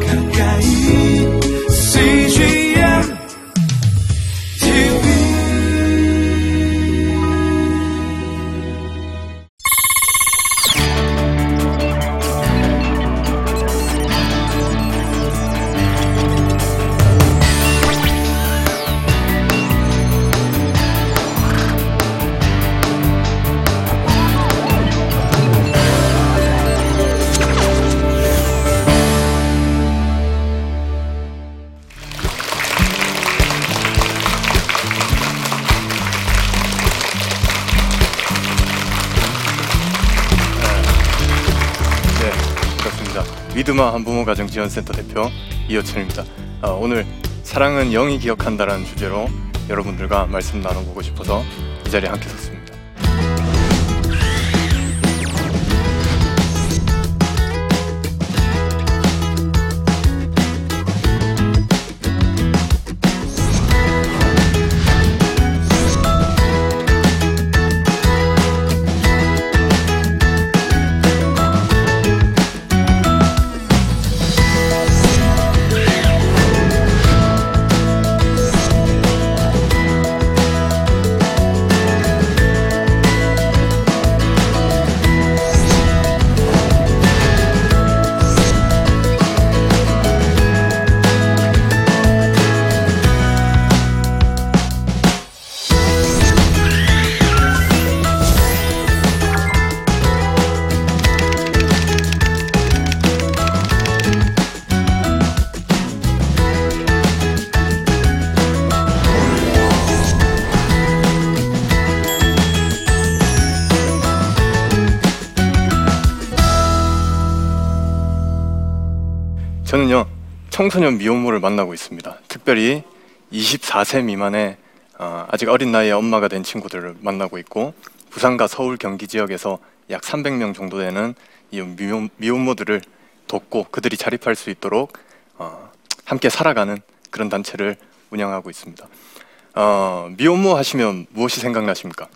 가까 부모 가정 지원센터 대표 이호천입니다. 아, 오늘 사랑은 영이 기억한다라는 주제로 여러분들과 말씀 나눠보고 싶어서 이 자리에 함께 섰습니다. 저는요 청소년 미혼모를 만나고 있습니다. 특별히 24세 미만의 어, 아직 어린 나이에 엄마가 된 친구들을 만나고 있고 부산과 서울 경기 지역에서 약 300명 정도 되는 이 미혼, 미혼모들을 돕고 그들이 자립할 수 있도록 어, 함께 살아가는 그런 단체를 운영하고 있습니다. 어, 미혼모 하시면 무엇이 생각나십니까?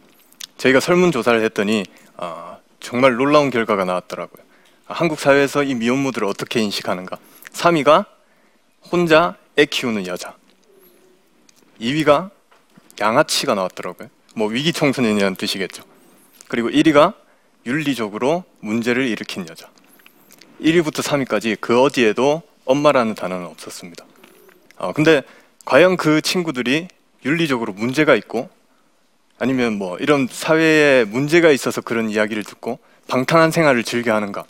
저희가 설문조사를 했더니 어, 정말 놀라운 결과가 나왔더라고요. 한국 사회에서 이 미혼모들을 어떻게 인식하는가? 3위가 혼자 애 키우는 여자. 2위가 양아치가 나왔더라고요. 뭐 위기 청소년이라는 뜻이겠죠. 그리고 1위가 윤리적으로 문제를 일으킨 여자. 1위부터 3위까지 그 어디에도 엄마라는 단어는 없었습니다. 어, 근데 과연 그 친구들이 윤리적으로 문제가 있고 아니면 뭐 이런 사회에 문제가 있어서 그런 이야기를 듣고 방탕한 생활을 즐겨 하는가?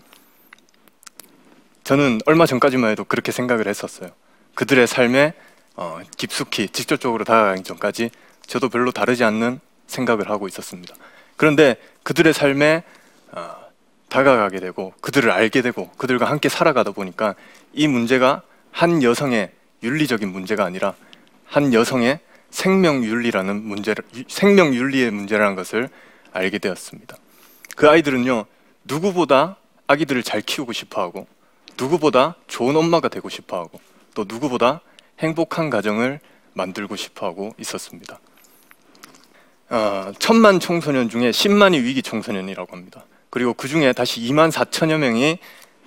저는 얼마 전까지만 해도 그렇게 생각을 했었어요. 그들의 삶에 어, 깊숙이 직접적으로 다가가기 전까지 저도 별로 다르지 않는 생각을 하고 있었습니다. 그런데 그들의 삶에 어, 다가가게 되고 그들을 알게 되고 그들과 함께 살아가다 보니까 이 문제가 한 여성의 윤리적인 문제가 아니라 한 여성의 생명 윤리라는 문제 생명 윤리의 문제라는 것을 알게 되었습니다. 그 아이들은요 누구보다 아기들을 잘 키우고 싶어하고 누구보다 좋은 엄마가 되고 싶어 하고 또 누구보다 행복한 가정을 만들고 싶어 하고 있었습니다. 어, 천만 청소년 중에 10만이 위기 청소년이라고 합니다. 그리고 그 중에 다시 2만 4천여 명이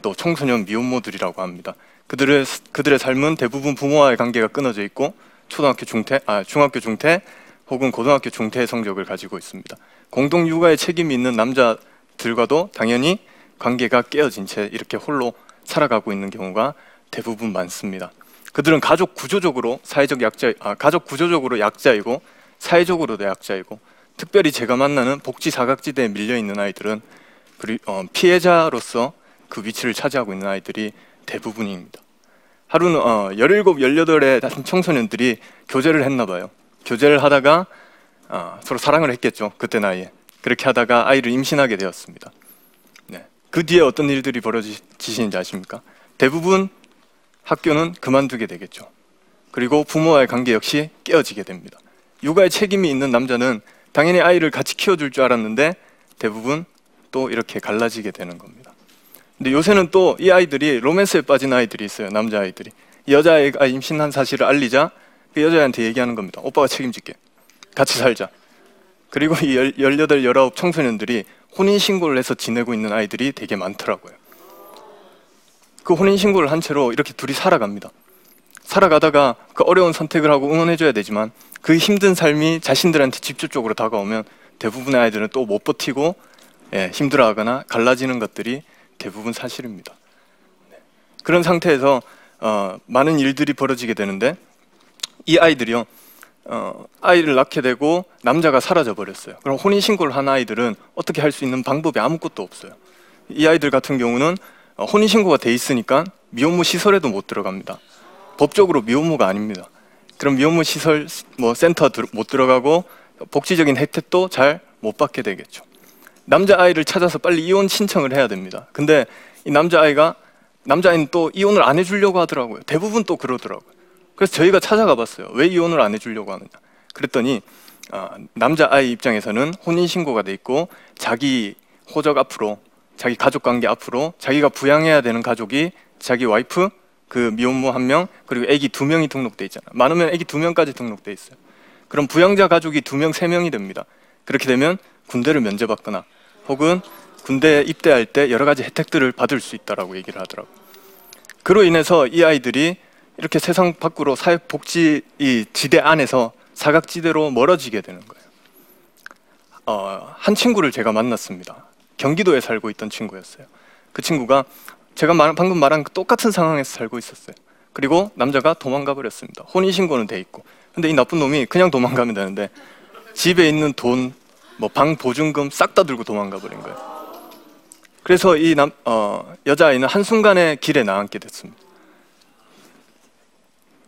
또 청소년 미혼모들이라고 합니다. 그들의 그들의 삶은 대부분 부모와의 관계가 끊어져 있고 초등학교 중퇴, 아 중학교 중퇴 혹은 고등학교 중퇴 성적을 가지고 있습니다. 공동 육아에 책임이 있는 남자들과도 당연히 관계가 깨어진 채 이렇게 홀로 살아가고 있는 경우가 대부분 많습니다. 그들은 가족 구조적으로 사회적 약자, 아, 가족 구조적으로 약자이고 사회적으로도 약자이고 특별히 제가 만나는 복지 사각지대에 밀려 있는 아이들은 어, 피해자로서 그 위치를 차지하고 있는 아이들이 대부분입니다. 하루는 어, 17, 18의 청소년들이 교제를 했나 봐요. 교제를 하다가 어, 서로 사랑을 했겠죠. 그때 나이에. 그렇게 하다가 아이를 임신하게 되었습니다. 네. 그 뒤에 어떤 일들이 벌어지시는지 아십니까? 대부분 학교는 그만두게 되겠죠. 그리고 부모와의 관계 역시 깨어지게 됩니다. 육아에 책임이 있는 남자는 당연히 아이를 같이 키워줄 줄 알았는데 대부분 또 이렇게 갈라지게 되는 겁니다. 근데 요새는 또 이 아이들이 로맨스에 빠진 아이들이 있어요. 남자 아이들이 여자아이가 임신한 사실을 알리자 그 여자애한테 얘기하는 겁니다. 오빠가 책임질게. 같이 살자. 그리고 이 18, 19 청소년들이 혼인신고를 해서 지내고 있는 아이들이 되게 많더라고요. 그 혼인 신고를 한 채로 이렇게 둘이 살아갑니다. 살아가다가 그 어려운 선택을 하고 응원해줘야 되지만 그 힘든 삶이 자신들한테 직접적으로 다가오면 대부분의 아이들은 또 못 버티고 예, 힘들어하거나 갈라지는 것들이 대부분 사실입니다. 네. 그런 상태에서 어, 많은 일들이 벌어지게 되는데 이 아이들이요 어, 아이를 낳게 되고 남자가 사라져 버렸어요. 그럼 혼인 신고를 한 아이들은 어떻게 할 수 있는 방법이 아무것도 없어요. 이 아이들 같은 경우는 어, 혼인 신고가 돼 있으니까 미혼모 시설에도 못 들어갑니다. 법적으로 미혼모가 아닙니다. 그럼 미혼모 시설 뭐 센터 들- 못 들어가고 복지적인 혜택도 잘 못 받게 되겠죠. 남자 아이를 찾아서 빨리 이혼 신청을 해야 됩니다. 근데 이 남자 아이가 남자 아이는 또 이혼을 안 해주려고 하더라고요. 대부분 또 그러더라고요. 그래서 저희가 찾아가 봤어요. 왜 이혼을 안 해주려고 하느냐. 그랬더니 아, 남자 아이 입장에서는 혼인 신고가 돼 있고 자기 호적 앞으로 자기 가족 관계 앞으로 자기가 부양해야 되는 가족이 자기 와이프 그 미혼모 한 명 그리고 아기 두 명이 등록돼 있잖아. 많으면 아기 두 명까지 등록돼 있어요. 그럼 부양자 가족이 두 명 세 명이 됩니다. 그렇게 되면 군대를 면제받거나 혹은 군대에 입대할 때 여러 가지 혜택들을 받을 수 있다라고 얘기를 하더라고요. 그로 인해서 이 아이들이 이렇게 세상 밖으로 사회복지 이 지대 안에서 사각지대로 멀어지게 되는 거예요. 어, 한 친구를 제가 만났습니다. 경기도에 살고 있던 친구였어요. 그 친구가 제가 말, 방금 말한 그 똑같은 상황에서 살고 있었어요. 그리고 남자가 도망가 버렸습니다. 혼인 신고는 돼 있고. 근데 이 나쁜 놈이 그냥 도망가면 되는데 집에 있는 돈, 뭐 방 보증금 싹 다 들고 도망가 버린 거예요. 그래서 이 남, 어, 여자아이는 한순간에 길에 나앉게 됐습니다.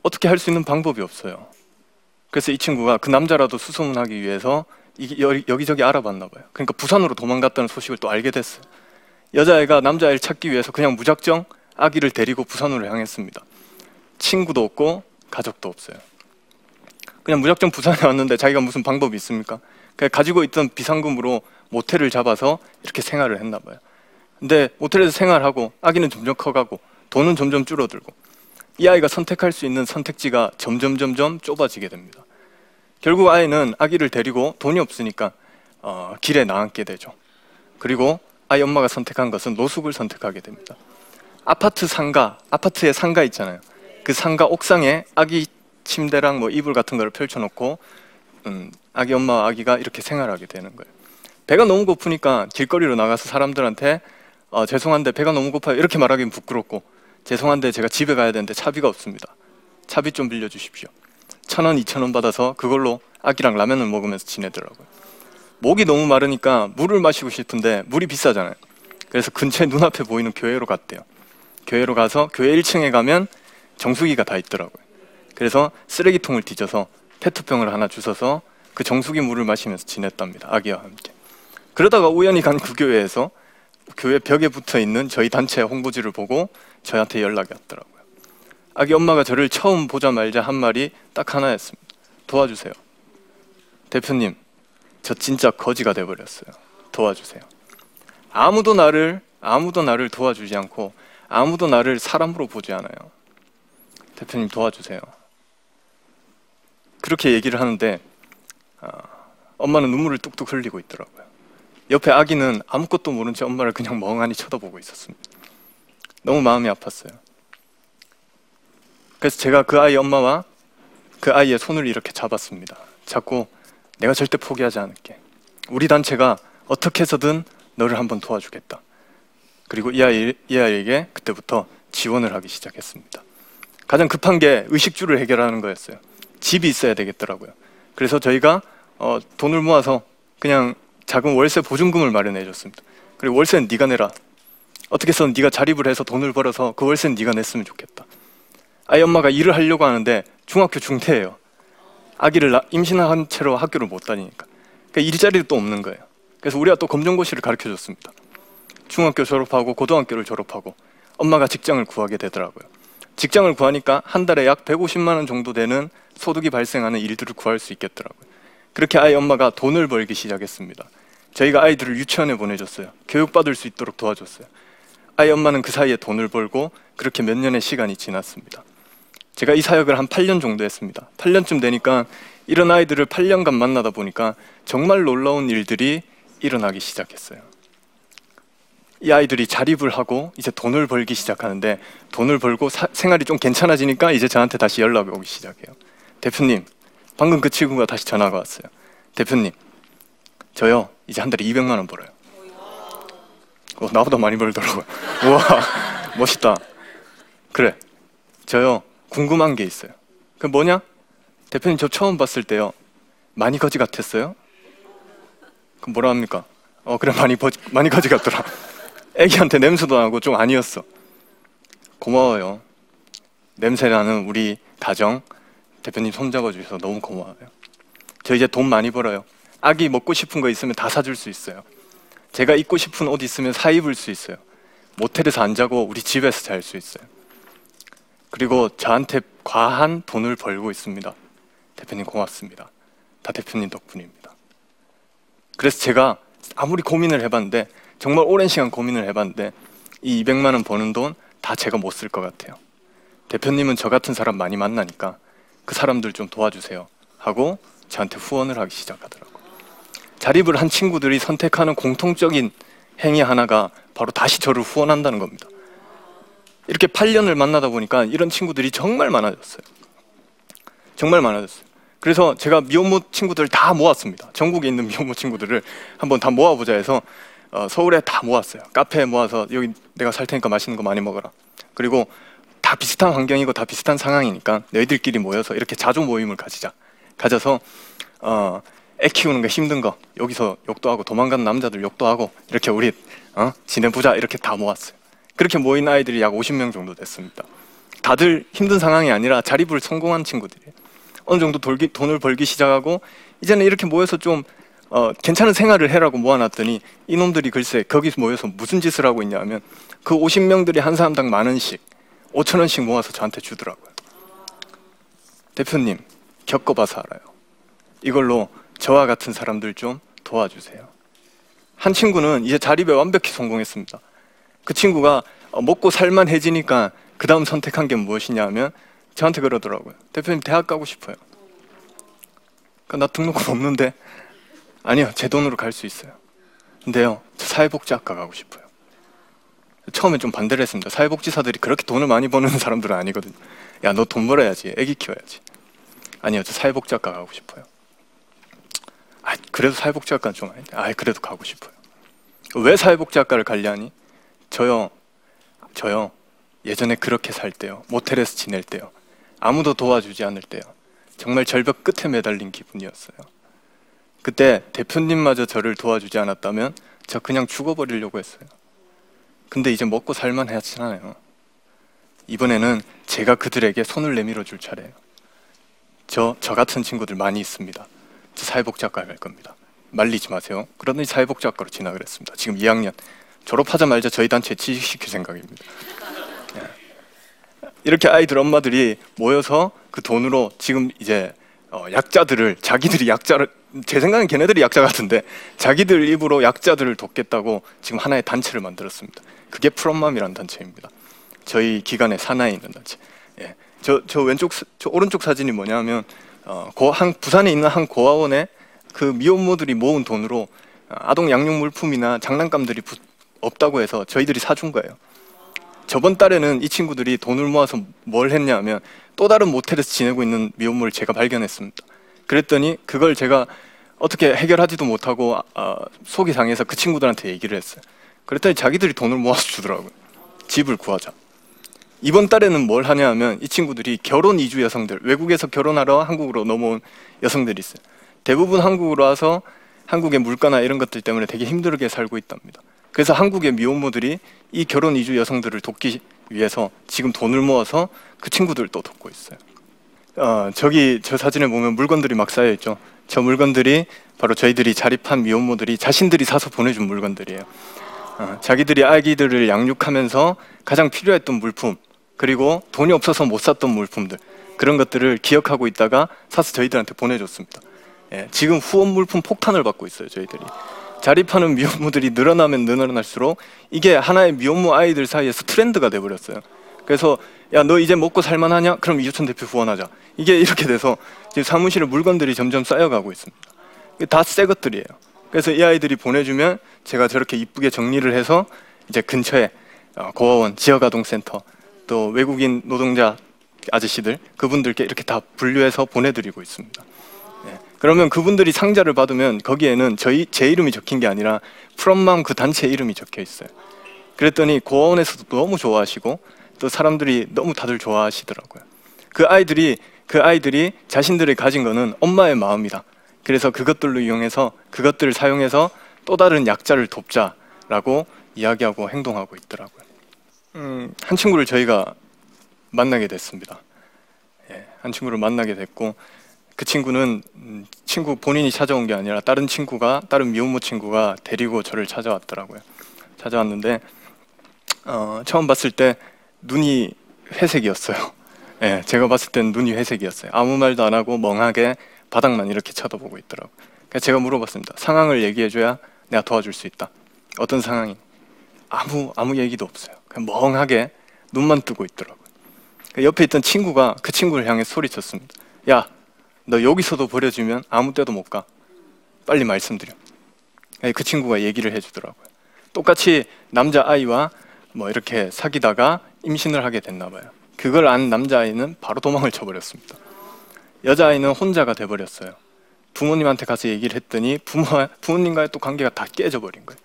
어떻게 할 수 있는 방법이 없어요. 그래서 이 친구가 그 남자라도 수소문하기 위해서 여기저기 알아봤나 봐요. 그러니까 부산으로 도망갔다는 소식을 또 알게 됐어요. 여자아이가 남자아이를 찾기 위해서 그냥 무작정 아기를 데리고 부산으로 향했습니다. 친구도 없고 가족도 없어요. 그냥 무작정 부산에 왔는데 자기가 무슨 방법이 있습니까? 그냥 가지고 있던 비상금으로 모텔을 잡아서 이렇게 생활을 했나 봐요. 근데 모텔에서 생활하고 아기는 점점 커가고 돈은 점점 줄어들고 이 아이가 선택할 수 있는 선택지가 점점 점점 좁아지게 됩니다. 결국 아이는 아기를 데리고 돈이 없으니까 어, 길에 나앉게 되죠. 그리고 아이 엄마가 선택한 것은 노숙을 선택하게 됩니다. 아파트 상가, 아파트에 상가 있잖아요. 그 상가 옥상에 아기 침대랑 뭐 이불 같은 거를 펼쳐놓고 음, 아기 엄마와 아기가 이렇게 생활하게 되는 거예요. 배가 너무 고프니까 길거리로 나가서 사람들한테 어, 죄송한데 배가 너무 고파요 이렇게 말하기는 부끄럽고 죄송한데 제가 집에 가야 되는데 차비가 없습니다. 차비 좀 빌려주십시오. 천 원, 이천 원 받아서 그걸로 아기랑 라면을 먹으면서 지내더라고요. 목이 너무 마르니까 물을 마시고 싶은데 물이 비싸잖아요. 그래서 근처에 눈앞에 보이는 교회로 갔대요. 교회로 가서 교회 1층에 가면 정수기가 다 있더라고요. 그래서 쓰레기통을 뒤져서 페트병을 하나 주워서 그 정수기 물을 마시면서 지냈답니다. 아기와 함께. 그러다가 우연히 간 그 교회에서 교회 벽에 붙어 있는 저희 단체 홍보지를 보고 저한테 연락이 왔더라고요. 아기 엄마가 저를 처음 보자마자 한 말이 딱 하나였습니다. 도와주세요. 대표님, 저 진짜 거지가 돼 버렸어요. 도와주세요. 아무도 나를 아무도 나를 도와주지 않고 아무도 나를 사람으로 보지 않아요. 대표님 도와주세요. 그렇게 얘기를 하는데 아, 엄마는 눈물을 뚝뚝 흘리고 있더라고요. 옆에 아기는 아무것도 모른 채 엄마를 그냥 멍하니 쳐다보고 있었습니다. 너무 마음이 아팠어요. 그래서 제가 그 아이 엄마와 그 아이의 손을 이렇게 잡았습니다. 잡고 내가 절대 포기하지 않을게. 우리 단체가 어떻게 해서든 너를 한번 도와주겠다. 그리고 이, 아이, 이 아이에게 그때부터 지원을 하기 시작했습니다. 가장 급한 게 의식주를 해결하는 거였어요. 집이 있어야 되겠더라고요. 그래서 저희가 어, 돈을 모아서 그냥 작은 월세 보증금을 마련해 줬습니다. 그리고 월세는 네가 내라. 어떻게 해서든 네가 자립을 해서 돈을 벌어서 그 월세는 네가 냈으면 좋겠다. 아이 엄마가 일을 하려고 하는데 중학교 중퇴예요. 아기를 나- 임신한 채로 학교를 못 다니니까. 그러니까 일자리도 또 없는 거예요. 그래서 우리가 또 검정고시를 가르쳐 줬습니다. 중학교 졸업하고 고등학교를 졸업하고 엄마가 직장을 구하게 되더라고요. 직장을 구하니까 한 달에 약 150만 원 정도 되는 소득이 발생하는 일들을 구할 수 있겠더라고요. 그렇게 아이 엄마가 돈을 벌기 시작했습니다. 저희가 아이들을 유치원에 보내줬어요. 교육받을 수 있도록 도와줬어요. 아이 엄마는 그 사이에 돈을 벌고 그렇게 몇 년의 시간이 지났습니다. 제가 이 사역을 한 8년 정도 했습니다. 8년쯤 되니까 이런 아이들을 8년간 만나다 보니까 정말 놀라운 일들이 일어나기 시작했어요. 이 아이들이 자립을 하고 이제 돈을 벌기 시작하는데 돈을 벌고 사- 생활이 좀 괜찮아지니까 이제 저한테 다시 연락이 오기 시작해요. 대표님, 방금 그 친구가 다시 전화가 왔어요. 대표님, 저요 이제 한 달에 200만 원 벌어요. 어, 나보다 많이 벌더라고요. 우와, 멋있다. 그래, 저요 궁금한 게 있어요. 그 뭐냐? 대표님 저 처음 봤을 때요 많이 거지 같았어요? 그 뭐라 합니까? 어 그래 많이 버, 많이 거지 같더라. 애기한테 냄새도 나고 좀 아니었어. 고마워요. 냄새 나는 우리 가정 대표님 손잡아 주셔서 너무 고마워요. 저 이제 돈 많이 벌어요. 아기 먹고 싶은 거 있으면 다 사줄 수 있어요. 제가 입고 싶은 옷 있으면 사 입을 수 있어요. 모텔에서 안 자고 우리 집에서 잘 수 있어요. 그리고 저한테 과한 돈을 벌고 있습니다. 대표님 고맙습니다. 다 대표님 덕분입니다. 그래서 제가 아무리 고민을 해봤는데 정말 오랜 시간 고민을 해봤는데 이 200만 원 버는 돈 다 제가 못 쓸 것 같아요. 대표님은 저 같은 사람 많이 만나니까 그 사람들 좀 도와주세요 하고 저한테 후원을 하기 시작하더라고요. 자립을 한 친구들이 선택하는 공통적인 행위 하나가 바로 다시 저를 후원한다는 겁니다. 이렇게 8년을 만나다 보니까 이런 친구들이 정말 많아졌어요. 정말 많아졌어요. 그래서 제가 미혼모 친구들 다 모았습니다. 전국에 있는 미혼모 친구들을 한번 다 모아보자 해서 어, 서울에 다 모았어요. 카페에 모아서 여기 내가 살 테니까 맛있는 거 많이 먹어라. 그리고 다 비슷한 환경이고 다 비슷한 상황이니까 너희들끼리 모여서 이렇게 자주 모임을 가지자. 가져서 어, 애 키우는 게 힘든 거 여기서 욕도 하고 도망가는 남자들 욕도 하고 이렇게 우리 어, 지내보자 이렇게 다 모았어요. 그렇게 모인 아이들이 약 50명 정도 됐습니다. 다들 힘든 상황이 아니라 자립을 성공한 친구들이에요. 어느 정도 돌기, 돈을 벌기 시작하고 이제는 이렇게 모여서 좀 어, 괜찮은 생활을 해라고 모아놨더니 이놈들이 글쎄 거기서 모여서 무슨 짓을 하고 있냐면 그 50명들이 한 사람당 만 원씩 5천 원씩 모아서 저한테 주더라고요. 대표님 겪어봐서 알아요. 이걸로 저와 같은 사람들 좀 도와주세요. 한 친구는 이제 자립에 완벽히 성공했습니다. 그 친구가 어, 먹고 살만 해지니까 그 다음 선택한 게 무엇이냐 하면 저한테 그러더라고요. 대표님 대학 가고 싶어요. 그러니까 나 등록금 없는데 아니요 제 돈으로 갈 수 있어요. 근데요 저 사회복지학과 가고 싶어요. 처음에 좀 반대를 했습니다. 사회복지사들이 그렇게 돈을 많이 버는 사람들은 아니거든요. 야 너 돈 벌어야지 애기 키워야지. 아니요 저 사회복지학과 가고 싶어요. 아 그래도 사회복지학과는 좀 아닌데? 아 그래도 가고 싶어요. 왜 사회복지학과를 가려니? 저요 저요. 예전에 그렇게 살 때요. 모텔에서 지낼 때요. 아무도 도와주지 않을 때요. 정말 절벽 끝에 매달린 기분이었어요. 그때 대표님마저 저를 도와주지 않았다면 저 그냥 죽어버리려고 했어요. 근데 이제 먹고 살만 하잖아요. 이번에는 제가 그들에게 손을 내밀어 줄 차례예요. 저, 저 같은 친구들 많이 있습니다. 저 사회복지학과에 갈 겁니다 말리지 마세요 그러더니 사회복지학과로 진학을 했습니다 지금 2학년 졸업하자마자 저희 단체에 취직시킬 생각입니다 이렇게 아이들 엄마들이 모여서 그 돈으로 지금 이제 어, 약자들을 자기들이 약자를 제 생각엔 걔네들이 약자 같은데 자기들 입으로 약자들을 돕겠다고 지금 하나의 단체를 만들었습니다. 그게 프롬맘이라는 단체입니다. 저희 기관의 산하에 있는 단체. 예. 저, 저 왼쪽 사- 저 오른쪽 사진이 뭐냐면 어, 고, 한, 부산에 있는 한 고아원에 그 미혼모들이 모은 돈으로 어, 아동 양육 물품이나 장난감들이 부- 없다고 해서 저희들이 사준 거예요. 저번 달에는 이 친구들이 돈을 모아서 뭘 했냐면 또 다른 모텔에서 지내고 있는 미혼모를 제가 발견했습니다. 그랬더니 그걸 제가 어떻게 해결하지도 못하고 아, 아, 속이 상해서 그 친구들한테 얘기를 했어요. 그랬더니 자기들이 돈을 모아서 주더라고요. 집을 구하자. 이번 달에는 뭘 하냐 하면 이 친구들이 결혼 이주 여성들, 외국에서 결혼하러 한국으로 넘어온 여성들이 있어요. 대부분 한국으로 와서 한국의 물가나 이런 것들 때문에 되게 힘들게 살고 있답니다. 그래서 한국의 미혼모들이 이 결혼 이주 여성들을 돕기 위해서 지금 돈을 모아서 그 친구들을 또 돕고 있어요. 어, 저기 저 사진에 보면 물건들이 막 쌓여 있죠. 저 물건들이 바로 저희들이 자립한 미혼모들이 자신들이 사서 보내준 물건들이에요. 어, 자기들이 아기들을 양육하면서 가장 필요했던 물품 그리고 돈이 없어서 못 샀던 물품들 그런 것들을 기억하고 있다가 사서 저희들한테 보내줬습니다. 예, 지금 후원 물품 폭탄을 받고 있어요 저희들이. 자립하는 미혼모들이 늘어나면 늘어날수록 이게 하나의 미혼모 아이들 사이에서 트렌드가 돼버렸어요. 그래서 야 너 이제 먹고 살만하냐? 그럼 이주천 대표 후원하자. 이게 이렇게 돼서 지금 사무실에 물건들이 점점 쌓여가고 있습니다. 다 새 것들이에요. 그래서 이 아이들이 보내주면 제가 저렇게 이쁘게 정리를 해서 이제 근처에 어, 고아원, 지역아동센터 또 외국인 노동자 아저씨들 그분들께 이렇게 다 분류해서 보내드리고 있습니다. 예. 그러면 그분들이 상자를 받으면 거기에는 저희 제 이름이 적힌 게 아니라 프롬맘 그 단체 이름이 적혀 있어요. 그랬더니 고아원에서도 너무 좋아하시고 또 사람들이 너무 다들 좋아하시더라고요. 그 아이들이 그 아이들이 자신들이 가진 거는 엄마의 마음이다. 그래서 그것들로 이용해서 그것들을 사용해서 또 다른 약자를 돕자라고 이야기하고 행동하고 있더라고요. 음, 한 친구를 저희가 만나게 됐습니다. 예, 한 친구를 만나게 됐고 그 친구는 음, 친구 본인이 찾아온 게 아니라 다른 친구가 다른 미혼모 친구가 데리고 저를 찾아왔더라고요. 찾아왔는데 어, 처음 봤을 때 눈이 회색이었어요. 예, 제가 봤을 땐 눈이 회색이었어요. 아무 말도 안 하고 멍하게 바닥만 이렇게 쳐다보고 있더라고요. 제가 물어봤습니다. 상황을 얘기해줘야 내가 도와줄 수 있다. 어떤 상황이? 아무 아무 얘기도 없어요. 그냥 멍하게 눈만 뜨고 있더라고요. 그 옆에 있던 친구가 그 친구를 향해 소리쳤습니다. 야, 너 여기서도 버려지면 아무 때도 못 가. 빨리 말씀드려. 예, 그 친구가 얘기를 해주더라고요. 똑같이 남자 아이와 뭐 이렇게 사귀다가 임신을 하게 됐나 봐요. 그걸 안 남자 아이는 바로 도망을 쳐버렸습니다. 여자 아이는 혼자가 돼버렸어요. 부모님한테 가서 얘기를 했더니 부모 부모님과의 또 관계가 다 깨져버린 거예요.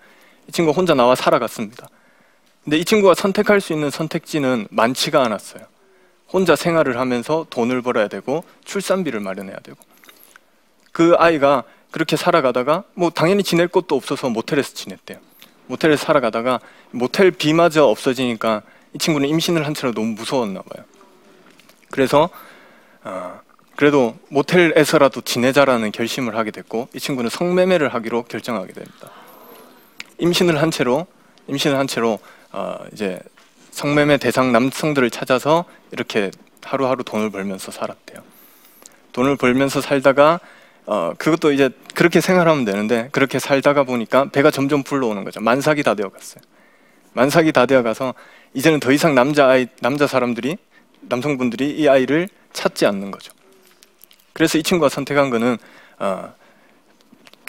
이 친구 가 혼자 나와 살아갔습니다. 근데 이 친구가 선택할 수 있는 선택지는 많지가 않았어요. 혼자 생활을 하면서 돈을 벌어야 되고 출산비를 마련해야 되고 그 아이가 그렇게 살아가다가 뭐 당연히 지낼 곳도 없어서 모텔에서 지냈대요. 모텔에서 살아가다가 모텔 비마저 없어지니까 이 친구는 임신을 한 채로 너무 무서웠나 봐요. 그래서 어, 그래도 모텔에서라도 지내자라는 결심을 하게 됐고 이 친구는 성매매를 하기로 결정하게 됩니다. 임신을 한 채로 임신을 한 채로 어, 이제 성매매 대상 남성들을 찾아서 이렇게 하루하루 돈을 벌면서 살았대요. 돈을 벌면서 살다가 어, 그것도 이제 그렇게 생활하면 되는데 그렇게 살다가 보니까 배가 점점 불러오는 거죠. 만삭이 다 되어 갔어요. 만삭이 다 되어 가서 이제는 더 이상 남자 아이 남자 사람들이 남성분들이 이 아이를 찾지 않는 거죠. 그래서 이 친구가 선택한 거는 어,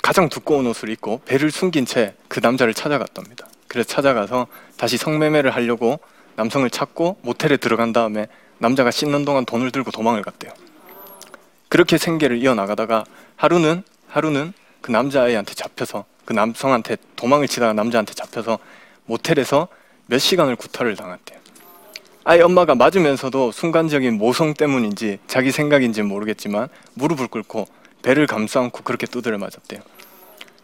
가장 두꺼운 옷을 입고 배를 숨긴 채 그 남자를 찾아갔답니다. 그래서 찾아가서 다시 성매매를 하려고 남성을 찾고 모텔에 들어간 다음에 남자가 씻는 동안 돈을 들고 도망을 갔대요. 그렇게 생계를 이어나가다가 하루는 하루는 그 남자아이한테 잡혀서 그 남성한테 도망을 치다가 남자한테 잡혀서 모텔에서 몇 시간을 구타를 당했대요. 아이 엄마가 맞으면서도 순간적인 모성 때문인지 자기 생각인지 모르겠지만 무릎을 꿇고 배를 감싸 안고 그렇게 두드려 맞았대요.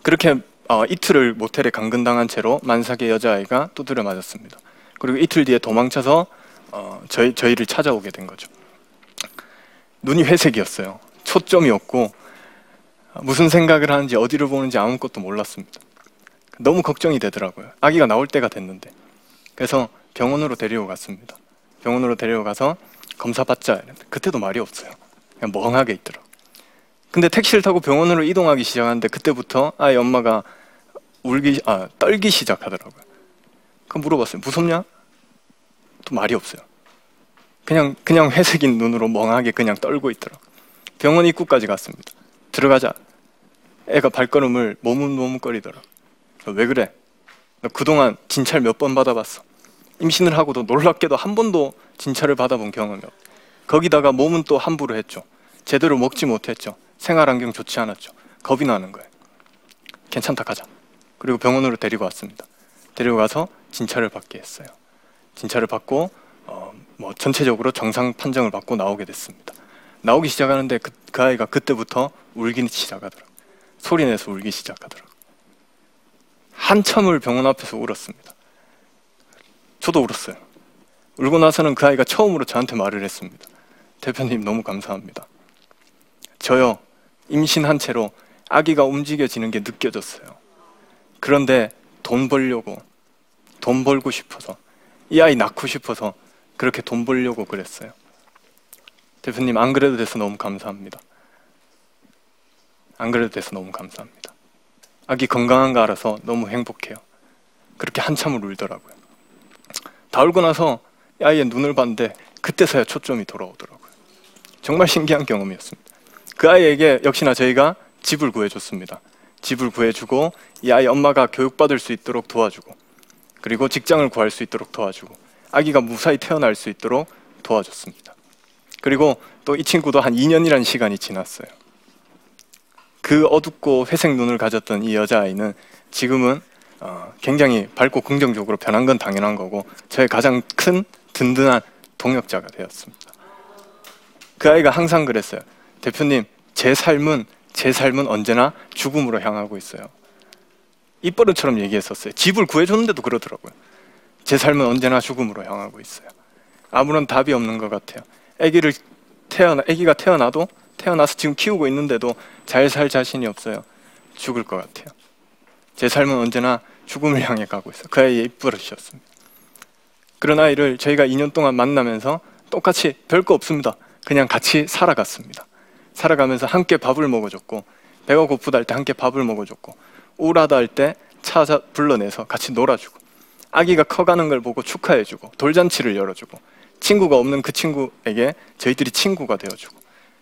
그렇게 어, 이틀을 모텔에 감금당한 채로 만삭의 여자아이가 두드려 맞았습니다. 그리고 이틀 뒤에 도망쳐서 어, 저희, 저희를 찾아오게 된 거죠. 눈이 회색이었어요. 초점이 없고 무슨 생각을 하는지 어디를 보는지 아무것도 몰랐습니다. 너무 걱정이 되더라고요. 아기가 나올 때가 됐는데. 그래서 병원으로 데리고 갔습니다. 병원으로 데리고 가서 검사 받자. 그때도 말이 없어요. 그냥 멍하게 있더라고요. 근데 택시를 타고 병원으로 이동하기 시작하는데 그때부터 아이 엄마가 울기 아 떨기 시작하더라고요. 그 물어봤어요. 무섭냐? 또 말이 없어요. 그냥 그냥 회색인 눈으로 멍하게 그냥 떨고 있더라고. 병원 입구까지 갔습니다. 들어가자. 애가 발걸음을 머뭇머뭇거리더라. 왜 그래? 너 그동안 진찰 몇 번 받아봤어. 임신을 하고도 놀랍게도 한 번도 진찰을 받아본 경험이 없. 거기다가 몸은 또 함부로 했죠. 제대로 먹지 못했죠. 생활 환경 좋지 않았죠. 겁이 나는 거예요. 괜찮다 가자. 그리고 병원으로 데리고 왔습니다. 데리고 가서 진찰을 받게 했어요. 진찰을 받고 어, 뭐 전체적으로 정상 판정을 받고 나오게 됐습니다. 나오기 시작하는데 그, 그 아이가 그때부터 울기 시작하더라고. 소리 내서 울기 시작하더라고. 한참을 병원 앞에서 울었습니다. 저도 울었어요. 울고 나서는 그 아이가 처음으로 저한테 말을 했습니다. 대표님 너무 감사합니다. 저요 임신한 채로 아기가 움직여지는 게 느껴졌어요. 그런데 돈 벌려고 돈 벌고 싶어서 이 아이 낳고 싶어서 그렇게 돈 벌려고 그랬어요. 대표님 안 그래도 돼서 너무 감사합니다. 안 그래도 돼서 너무 감사합니다. 아기 건강한 거 알아서 너무 행복해요. 그렇게 한참을 울더라고요. 다 울고 나서 아이의 눈을 봤는데 그때서야 초점이 돌아오더라고요. 정말 신기한 경험이었습니다. 그 아이에게 역시나 저희가 집을 구해줬습니다. 집을 구해주고 이 아이 엄마가 교육받을 수 있도록 도와주고 그리고 직장을 구할 수 있도록 도와주고 아기가 무사히 태어날 수 있도록 도와줬습니다. 그리고 또 이 친구도 한 2년이라는 시간이 지났어요. 그 어둡고 회색 눈을 가졌던 이 여자아이는 지금은 어, 굉장히 밝고 긍정적으로 변한 건 당연한 거고 저의 가장 큰 든든한 동역자가 되었습니다. 그 아이가 항상 그랬어요. 대표님, 제 삶은 제 삶은 언제나 죽음으로 향하고 있어요. 입버릇처럼 얘기했었어요. 집을 구해줬는데도 그러더라고요. 제 삶은 언제나 죽음으로 향하고 있어요. 아무런 답이 없는 것 같아요. 아기를 태어나 아기가 태어나도 태어나서 지금 키우고 있는데도 잘 살 자신이 없어요. 죽을 것 같아요. 제 삶은 언제나 죽음을 향해 가고 있어요. 그 아이의 입버릇이었습니다. 그런 아이를 저희가 2년 동안 만나면서 똑같이 별거 없습니다. 그냥 같이 살아갔습니다. 살아가면서 함께 밥을 먹어줬고 배가 고프다 할 때 함께 밥을 먹어줬고 우울하다 할때 찾아 불러내서 같이 놀아주고 아기가 커가는 걸 보고 축하해주고 돌잔치를 열어주고 친구가 없는 그 친구에게 저희들이 친구가 되어주고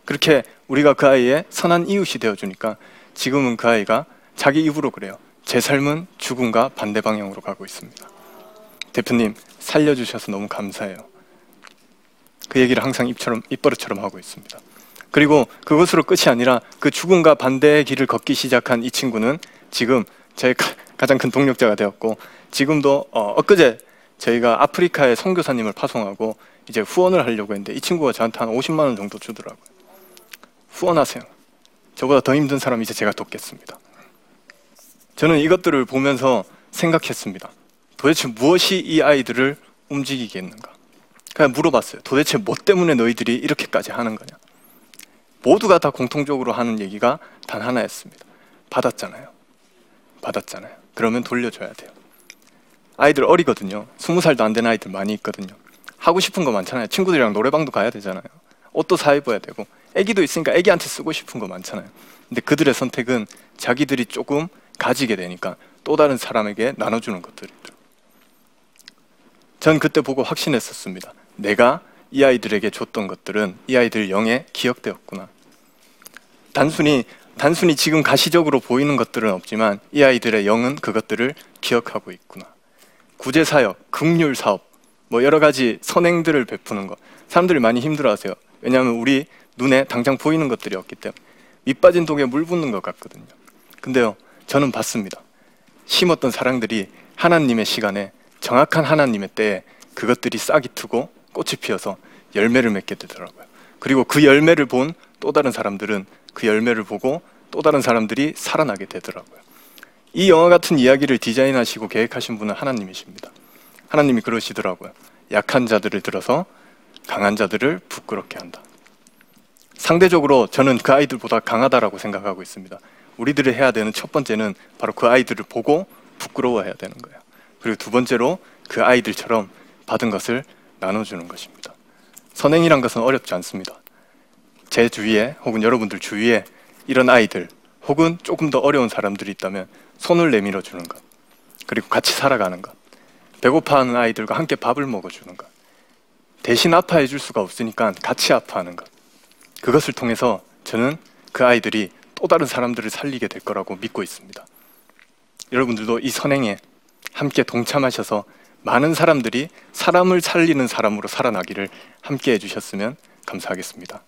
그렇게 우리가 그 아이의 선한 이웃이 되어주니까 지금은 그 아이가 자기 입으로 그래요. 제 삶은 죽음과 반대 방향으로 가고 있습니다. 대표님 살려주셔서 너무 감사해요. 그 얘기를 항상 입처럼 입버릇처럼 하고 있습니다. 그리고 그것으로 끝이 아니라 그 죽음과 반대의 길을 걷기 시작한 이 친구는 지금 제 가장 큰 동력자가 되었고 지금도 어, 엊그제 저희가 아프리카에 선교사님을 파송하고 이제 후원을 하려고 했는데 이 친구가 저한테 한 50만 원 정도 주더라고요. 후원하세요. 저보다 더 힘든 사람 이제 제가 돕겠습니다. 저는 이것들을 보면서 생각했습니다. 도대체 무엇이 이 아이들을 움직이게 했는가? 그냥 물어봤어요. 도대체 뭐 때문에 너희들이 이렇게까지 하는 거냐? 모두가 다 공통적으로 하는 얘기가 단 하나였습니다. 받았잖아요. 받았잖아요. 그러면 돌려줘야 돼요. 아이들 어리거든요. 스무 살도 안 된 아이들 많이 있거든요. 하고 싶은 거 많잖아요. 친구들이랑 노래방도 가야 되잖아요. 옷도 사 입어야 되고, 애기도 있으니까 애기한테 쓰고 싶은 거 많잖아요. 근데 그들의 선택은 자기들이 조금 가지게 되니까 또 다른 사람에게 나눠주는 것들이더라고요. 전 그때 보고 확신했었습니다. 내가 이 아이들에게 줬던 것들은 이 아이들 영에 기억되었구나. 단순히 단순히 지금 가시적으로 보이는 것들은 없지만 이 아이들의 영은 그것들을 기억하고 있구나. 구제 사역, 극률 사업, 뭐 여러 가지 선행들을 베푸는 것. 사람들이 많이 힘들어하세요. 왜냐하면 우리 눈에 당장 보이는 것들이 없기 때문에 밑 빠진 독에 물 붓는 것 같거든요. 근데요, 저는 봤습니다. 심었던 사랑들이 하나님의 시간에 정확한 하나님의 때에 그것들이 싹이 트고 꽃이 피어서 열매를 맺게 되더라고요. 그리고 그 열매를 본 또 다른 사람들은 그 열매를 보고 또 다른 사람들이 살아나게 되더라고요. 이 영화 같은 이야기를 디자인하시고 계획하신 분은 하나님이십니다. 하나님이 그러시더라고요. 약한 자들을 들어서 강한 자들을 부끄럽게 한다. 상대적으로 저는 그 아이들보다 강하다라고 생각하고 있습니다. 우리들이 해야 되는 첫 번째는 바로 그 아이들을 보고 부끄러워해야 되는 거예요. 그리고 두 번째로 그 아이들처럼 받은 것을 나눠주는 것입니다. 선행이란 것은 어렵지 않습니다. 제 주위에 혹은 여러분들 주위에 이런 아이들 혹은 조금 더 어려운 사람들이 있다면 손을 내밀어 주는 것 그리고 같이 살아가는 것 배고파하는 아이들과 함께 밥을 먹어주는 것 대신 아파해 줄 수가 없으니까 같이 아파하는 것 그것을 통해서 저는 그 아이들이 또 다른 사람들을 살리게 될 거라고 믿고 있습니다. 여러분들도 이 선행에 함께 동참하셔서 많은 사람들이 사람을 살리는 사람으로 살아나기를 함께 해주셨으면 감사하겠습니다.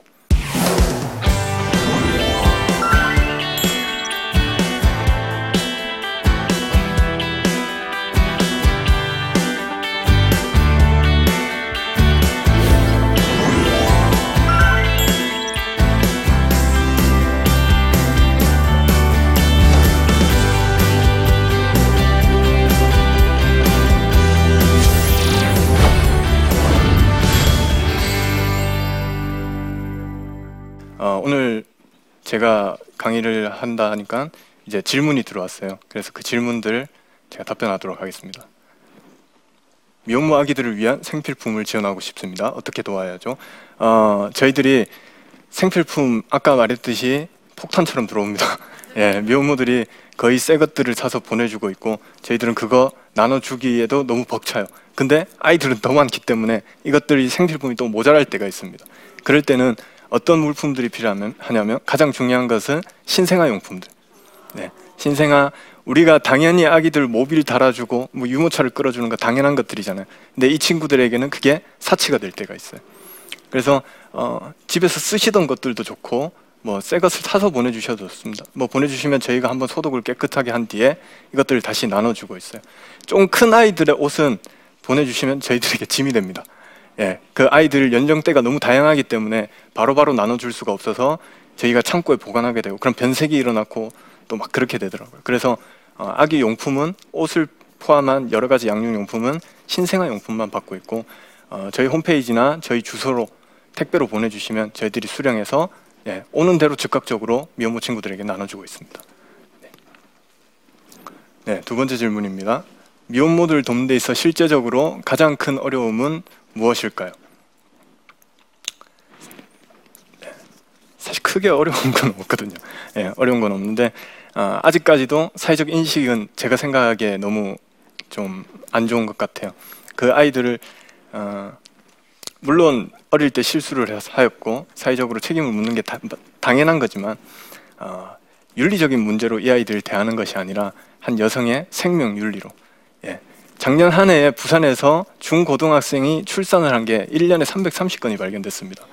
제가 강의를 한다 하니까 이제 질문이 들어왔어요. 그래서 그 질문들 제가 답변하도록 하겠습니다. 미혼모 아기들을 위한 생필품을 지원하고 싶습니다. 어떻게 도와야죠? 어, 저희들이 생필품 아까 말했듯이 폭탄처럼 들어옵니다. 예, 미혼모들이 거의 새 것들을 사서 보내주고 있고 저희들은 그거 나눠주기에도 너무 벅차요. 근데 아이들은 더 많기 때문에 이것들이 생필품이 또 모자랄 때가 있습니다. 그럴 때는 어떤 물품들이 필요하면 하냐면 가장 중요한 것은 신생아 용품들. 네, 신생아 우리가 당연히 아기들 모빌 달아주고 뭐 유모차를 끌어주는 거 당연한 것들이잖아요. 근데 이 친구들에게는 그게 사치가 될 때가 있어요. 그래서 어, 집에서 쓰시던 것들도 좋고 뭐 새 것을 사서 보내주셔도 좋습니다. 뭐 보내주시면 저희가 한번 소독을 깨끗하게 한 뒤에 이것들을 다시 나눠주고 있어요. 좀 큰 아이들의 옷은 보내주시면 저희들에게 짐이 됩니다. 예, 그 아이들 연령대가 너무 다양하기 때문에 바로바로 나눠줄 수가 없어서 저희가 창고에 보관하게 되고 그럼 변색이 일어났고 또 막 그렇게 되더라고요. 그래서 어, 아기 용품은 옷을 포함한 여러 가지 양육 용품은 신생아 용품만 받고 있고 어, 저희 홈페이지나 저희 주소로 택배로 보내주시면 저희들이 수령해서 예, 오는 대로 즉각적으로 미혼모 친구들에게 나눠주고 있습니다. 네. 네, 두 번째 질문입니다. 미혼모들 돕는 데 있어 실제적으로 가장 큰 어려움은 무엇일까요? 네, 사실 크게 어려운 건 없거든요. 예, 어려운 건 없는데 아, 아직까지도 사회적 인식은 제가 생각하기에 너무 좀 안 좋은 것 같아요. 그 아이들을 어, 물론 어릴 때 실수를 하였고 사회적으로 책임을 묻는 게 다- 당연한 거지만 어, 윤리적인 문제로 이 아이들을 대하는 것이 아니라 한 여성의 생명 윤리로 예. 작년 한 해에 부산에서 중고등학생이 출산을 한 게 1년에 330건이 발견됐습니다.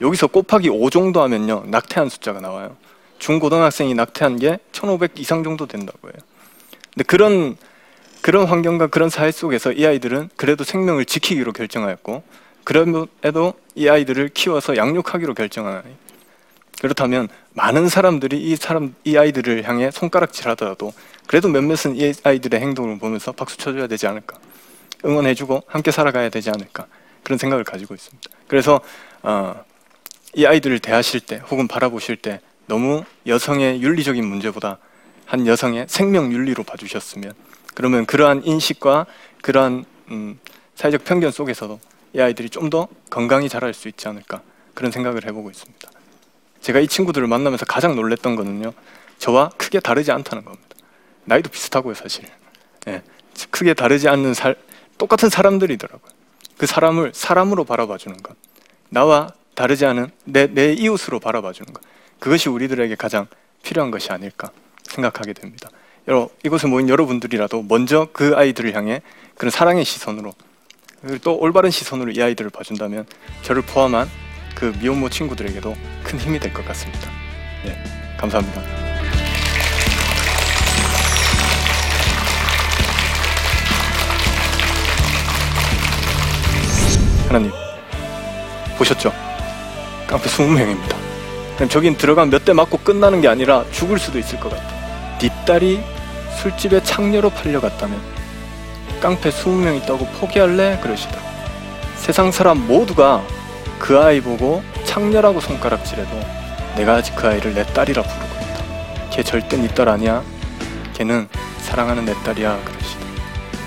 여기서 곱하기 5 정도 하면요. 낙태한 숫자가 나와요. 중고등학생이 낙태한 게 1,500 이상 정도 된다고 해요. 근데 그런 그런 환경과 그런 사회 속에서 이 아이들은 그래도 생명을 지키기로 결정하였고 그럼에도 이 아이들을 키워서 양육하기로 아이. 그렇다면 많은 사람들이 이 사람 이 아이들을 향해 손가락질하더라도 그래도 몇몇은 이 아이들의 행동을 보면서 박수 쳐줘야 되지 않을까 응원해주고 함께 살아가야 되지 않을까 그런 생각을 가지고 있습니다. 그래서 어, 이 아이들을 대하실 때 혹은 바라보실 때 너무 여성의 윤리적인 문제보다 한 여성의 생명 윤리로 봐주셨으면 그러면 그러한 인식과 그러한 음, 사회적 편견 속에서도 이 아이들이 좀 더 건강히 자랄 수 있지 않을까 그런 생각을 해보고 있습니다. 제가 이 친구들을 만나면서 가장 놀랬던 거는요. 저와 크게 다르지 않다는 겁니다. 나이도 비슷하고요, 사실. 예, 크게 다르지 않는 살, 똑같은 사람들이더라고요. 그 사람을 사람으로 바라봐 주는 것. 나와 다르지 않은 내, 내 이웃으로 바라봐 주는 것. 그것이 우리들에게 가장 필요한 것이 아닐까 생각하게 됩니다. 여러, 이곳에 모인 여러분들이라도 먼저 그 아이들을 향해 그런 사랑의 시선으로 또 올바른 시선으로 이 아이들을 봐준다면 저를 포함한 그 미혼모 친구들에게도 큰 힘이 될 것 같습니다. 네, 감사합니다. 하나님 보셨죠? 깡패 20명입니다. 그럼 저긴 들어가면 몇대 맞고 끝나는 게 아니라 죽을 수도 있을 것 같아. 네 딸이 술집에 창녀로 팔려갔다면 깡패 20명 있다고 포기할래? 그러시더라. 세상 사람 모두가 그 아이 보고 창녀라고 손가락질해도 내가 아직 그 아이를 내 딸이라 부르고 있다. 걔 절대 네 딸 아니야. 걔는 사랑하는 내 딸이야. 그러시더라.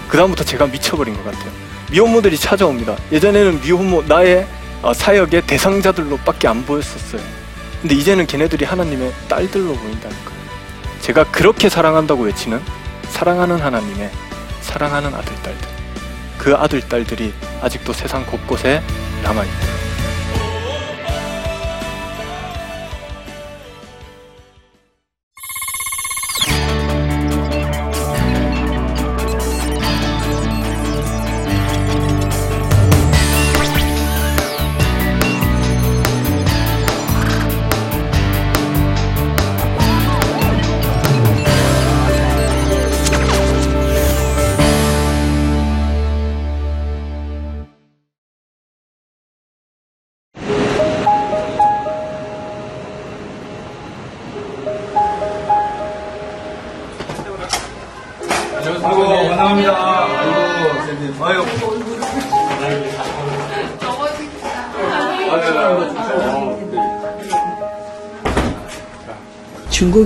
그 다음부터 제가 미쳐버린 것 같아요. 미혼모들이 찾아옵니다. 예전에는 미혼모 나의 어, 사역의 대상자들로밖에 안 보였었어요. 근데 이제는 걔네들이 하나님의 딸들로 보인다니까요. 제가 그렇게 사랑한다고 외치는 사랑하는 하나님의 사랑하는 아들 딸들. 그 아들 딸들이 아직도 세상 곳곳에 남아 있다.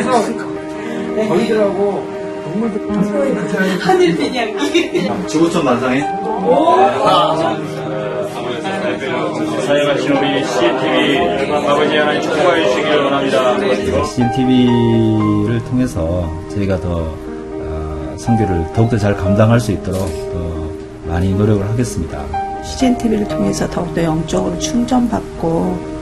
하나님께서 저희들하고 하늘 대냥이 지구촌 만상에 사용하신 우리 CTV 아버지 하나님 축복하여 주시기를 원합니다. CNTV를 통해서 저희가 더 어, 성교를 더욱더 잘 감당할 수 있도록 더 많이 노력을 하겠습니다. CGN TV를 통해서 더욱더 영적으로 충전받고